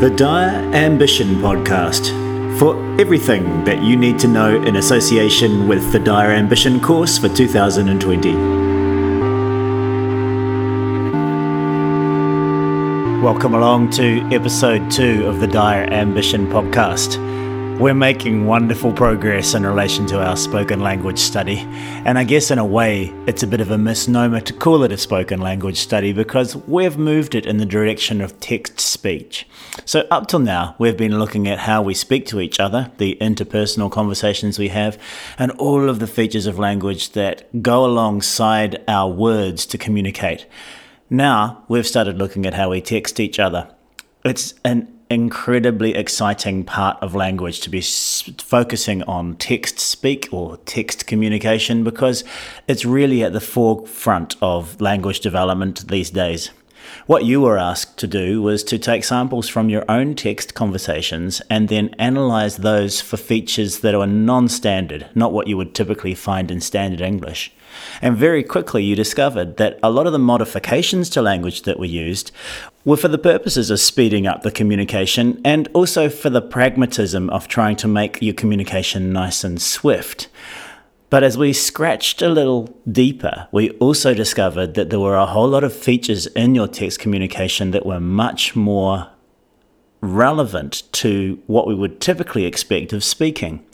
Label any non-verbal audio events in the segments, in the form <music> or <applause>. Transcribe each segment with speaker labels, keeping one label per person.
Speaker 1: The Dire Ambition Podcast for everything that you need to know in association with the Dire Ambition course for 2020. Welcome along to episode two of the Dire Ambition Podcast. We're making wonderful progress in relation to our spoken language study, and I guess in a way it's a bit of a misnomer to call it a spoken language study because we've moved it in the direction of text speech. So, up till now, we've been looking at how we speak to each other, the interpersonal conversations we have, and all of the features of language that go alongside our words to communicate. Now, we've started looking at how we text each other. It's an incredibly exciting part of language to be focusing on text speak or text communication because it's really at the forefront of language development these days. What you were asked to do was to take samples from your own text conversations and then analyze those for features that are non standard, not what you would typically find in standard English. And very quickly, you discovered that a lot of the modifications to language that were used were for the purposes of speeding up the communication and also for the pragmatism of trying to make your communication nice and swift. But as we scratched a little deeper, we also discovered that there were a whole lot of features in your text communication that were much more relevant to what we would typically expect of speaking.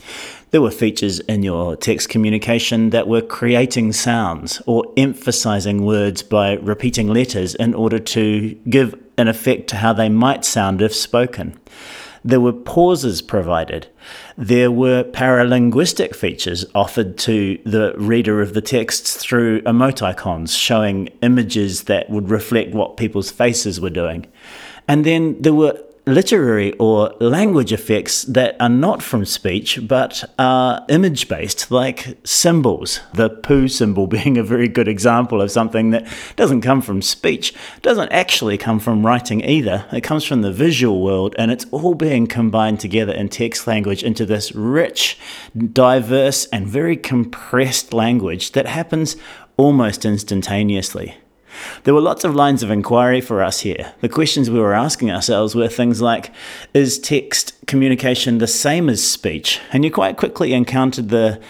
Speaker 1: There were features in your text communication that were creating sounds or emphasizing words by repeating letters in order to give an effect to how they might sound if spoken. There were pauses provided. There were paralinguistic features offered to the reader of the texts through emoticons showing images that would reflect what people's faces were doing. And then there were literary or language effects that are not from speech but are image based, like symbols. The poo symbol <laughs> being a very good example of something that doesn't come from speech, doesn't actually come from writing either. It comes from the visual world, and it's all being combined together in text language into this rich, diverse, and very compressed language that happens almost instantaneously. There were lots of lines of inquiry for us here. The questions we were asking ourselves were things like Is text communication the same as speech? And you quite quickly encountered the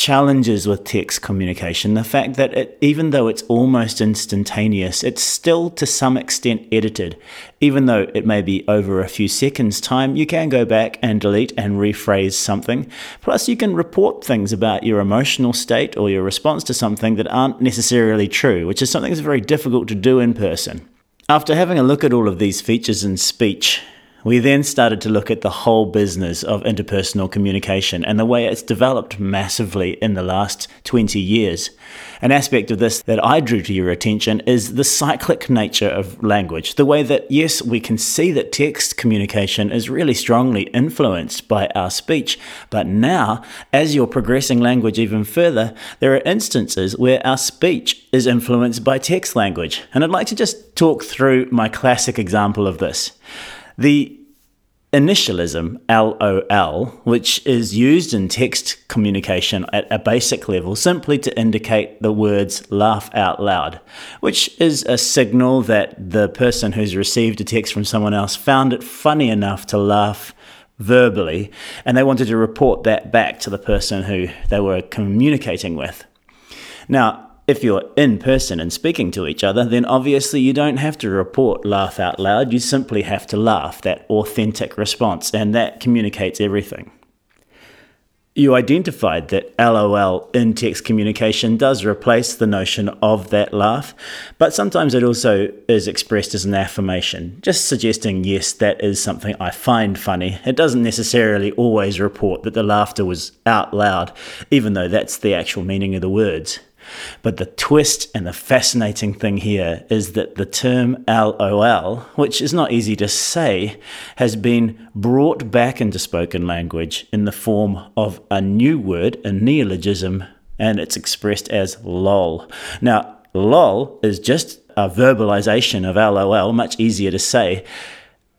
Speaker 1: challenges with text communication the fact that it, even though it's almost instantaneous, it's still to some extent edited. Even though it may be over a few seconds' time, you can go back and delete and rephrase something. Plus, you can report things about your emotional state or your response to something that aren't necessarily true, which is something that's very difficult to do in person. After having a look at all of these features in speech, we then started to look at the whole business of interpersonal communication and the way it's developed massively in the last 20 years. An aspect of this that I drew to your attention is the cyclic nature of language. The way that, yes, we can see that text communication is really strongly influenced by our speech, but now, as you're progressing language even further, there are instances where our speech is influenced by text language. And I'd like to just talk through my classic example of this. The initialism, LOL, which is used in text communication at a basic level simply to indicate the words laugh out loud, which is a signal that the person who's received a text from someone else found it funny enough to laugh verbally and they wanted to report that back to the person who they were communicating with. Now, if you're in person and speaking to each other, then obviously you don't have to report laugh out loud. You simply have to laugh, that authentic response, and that communicates everything. You identified that LOL in text communication does replace the notion of that laugh, but sometimes it also is expressed as an affirmation, just suggesting, yes, that is something I find funny. It doesn't necessarily always report that the laughter was out loud, even though that's the actual meaning of the words. But the twist and the fascinating thing here is that the term LOL, which is not easy to say, has been brought back into spoken language in the form of a new word, a neologism, and it's expressed as lol. Now, lol is just a verbalization of LOL, much easier to say.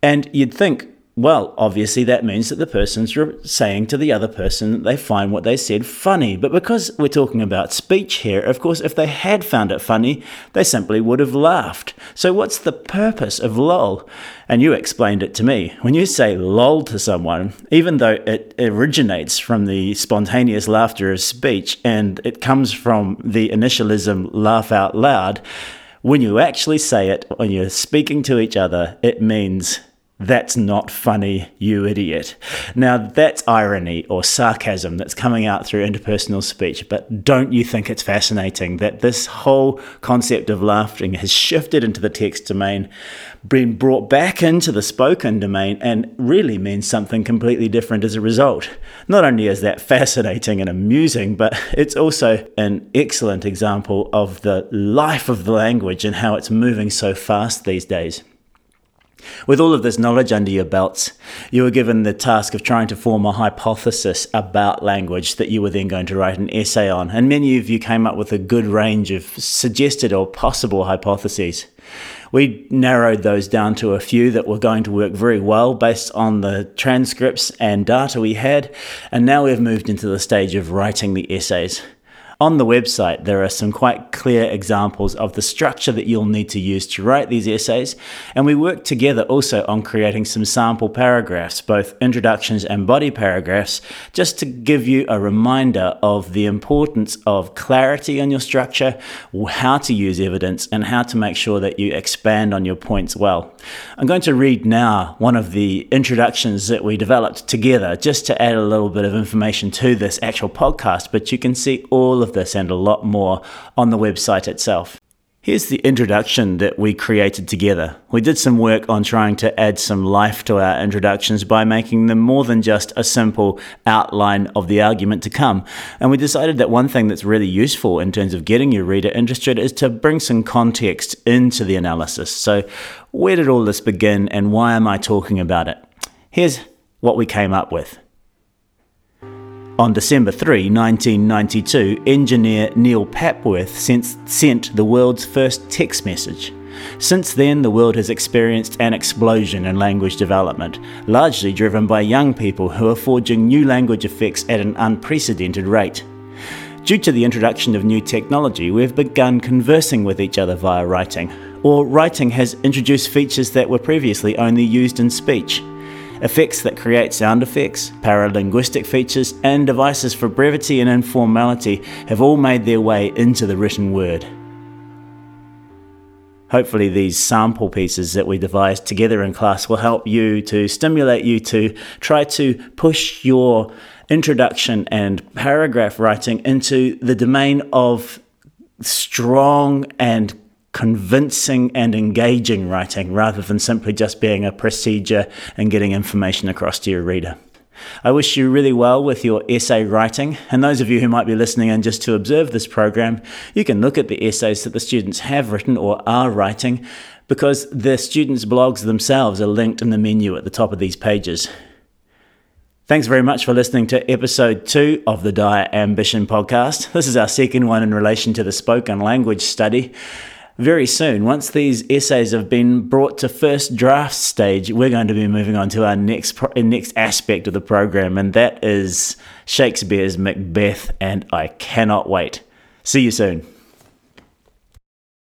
Speaker 1: And you'd think Well, obviously, that means that the person's saying to the other person that they find what they said funny. But because we're talking about speech here, of course, if they had found it funny, they simply would have laughed. So, what's the purpose of lol? And you explained it to me. When you say lol to someone, even though it originates from the spontaneous laughter of speech and it comes from the initialism laugh out loud, when you actually say it, when you're speaking to each other, it means that's not funny, you idiot. Now, that's irony or sarcasm that's coming out through interpersonal speech, but don't you think it's fascinating that this whole concept of laughing has shifted into the text domain, been brought back into the spoken domain, and really means something completely different as a result? Not only is that fascinating and amusing, but it's also an excellent example of the life of the language and how it's moving so fast these days. With all of this knowledge under your belts, you were given the task of trying to form a hypothesis about language that you were then going to write an essay on. And many of you came up with a good range of suggested or possible hypotheses. We narrowed those down to a few that were going to work very well based on the transcripts and data we had, and now we've moved into the stage of writing the essays. On the website, there are some quite clear examples of the structure that you'll need to use to write these essays, and we worked together also on creating some sample paragraphs, both introductions and body paragraphs, just to give you a reminder of the importance of clarity on your structure, how to use evidence, and how to make sure that you expand on your points well. I'm going to read now one of the introductions that we developed together just to add a little bit of information to this actual podcast, but you can see all of this and a lot more on the website itself. Here's the introduction that we created together. We did some work on trying to add some life to our introductions by making them more than just a simple outline of the argument to come. And we decided that one thing that's really useful in terms of getting your reader interested is to bring some context into the analysis. So, where did all this begin and why am I talking about it? Here's what we came up with. On December 3, 1992, engineer Neil Papworth sent, the world's first text message. Since then, the world has experienced an explosion in language development, largely driven by young people who are forging new language effects at an unprecedented rate. Due to the introduction of new technology, we've begun conversing with each other via writing, or writing has introduced features that were previously only used in speech effects that create sound effects, paralinguistic features, and devices for brevity and informality have all made their way into the written word. Hopefully, these sample pieces that we devised together in class will help you to stimulate you to try to push your introduction and paragraph writing into the domain of strong and convincing and engaging writing rather than simply just being a procedure and getting information across to your reader. I wish you really well with your essay writing, and those of you who might be listening in just to observe this program, you can look at the essays that the students have written or are writing because the students' blogs themselves are linked in the menu at the top of these pages. Thanks very much for listening to episode two of the Dire Ambition podcast. This is our second one in relation to the spoken language study very soon, once these essays have been brought to first draft stage, we're going to be moving on to our next pro- next aspect of the program, and that is Shakespeare's Macbeth, and I cannot wait. See you soon.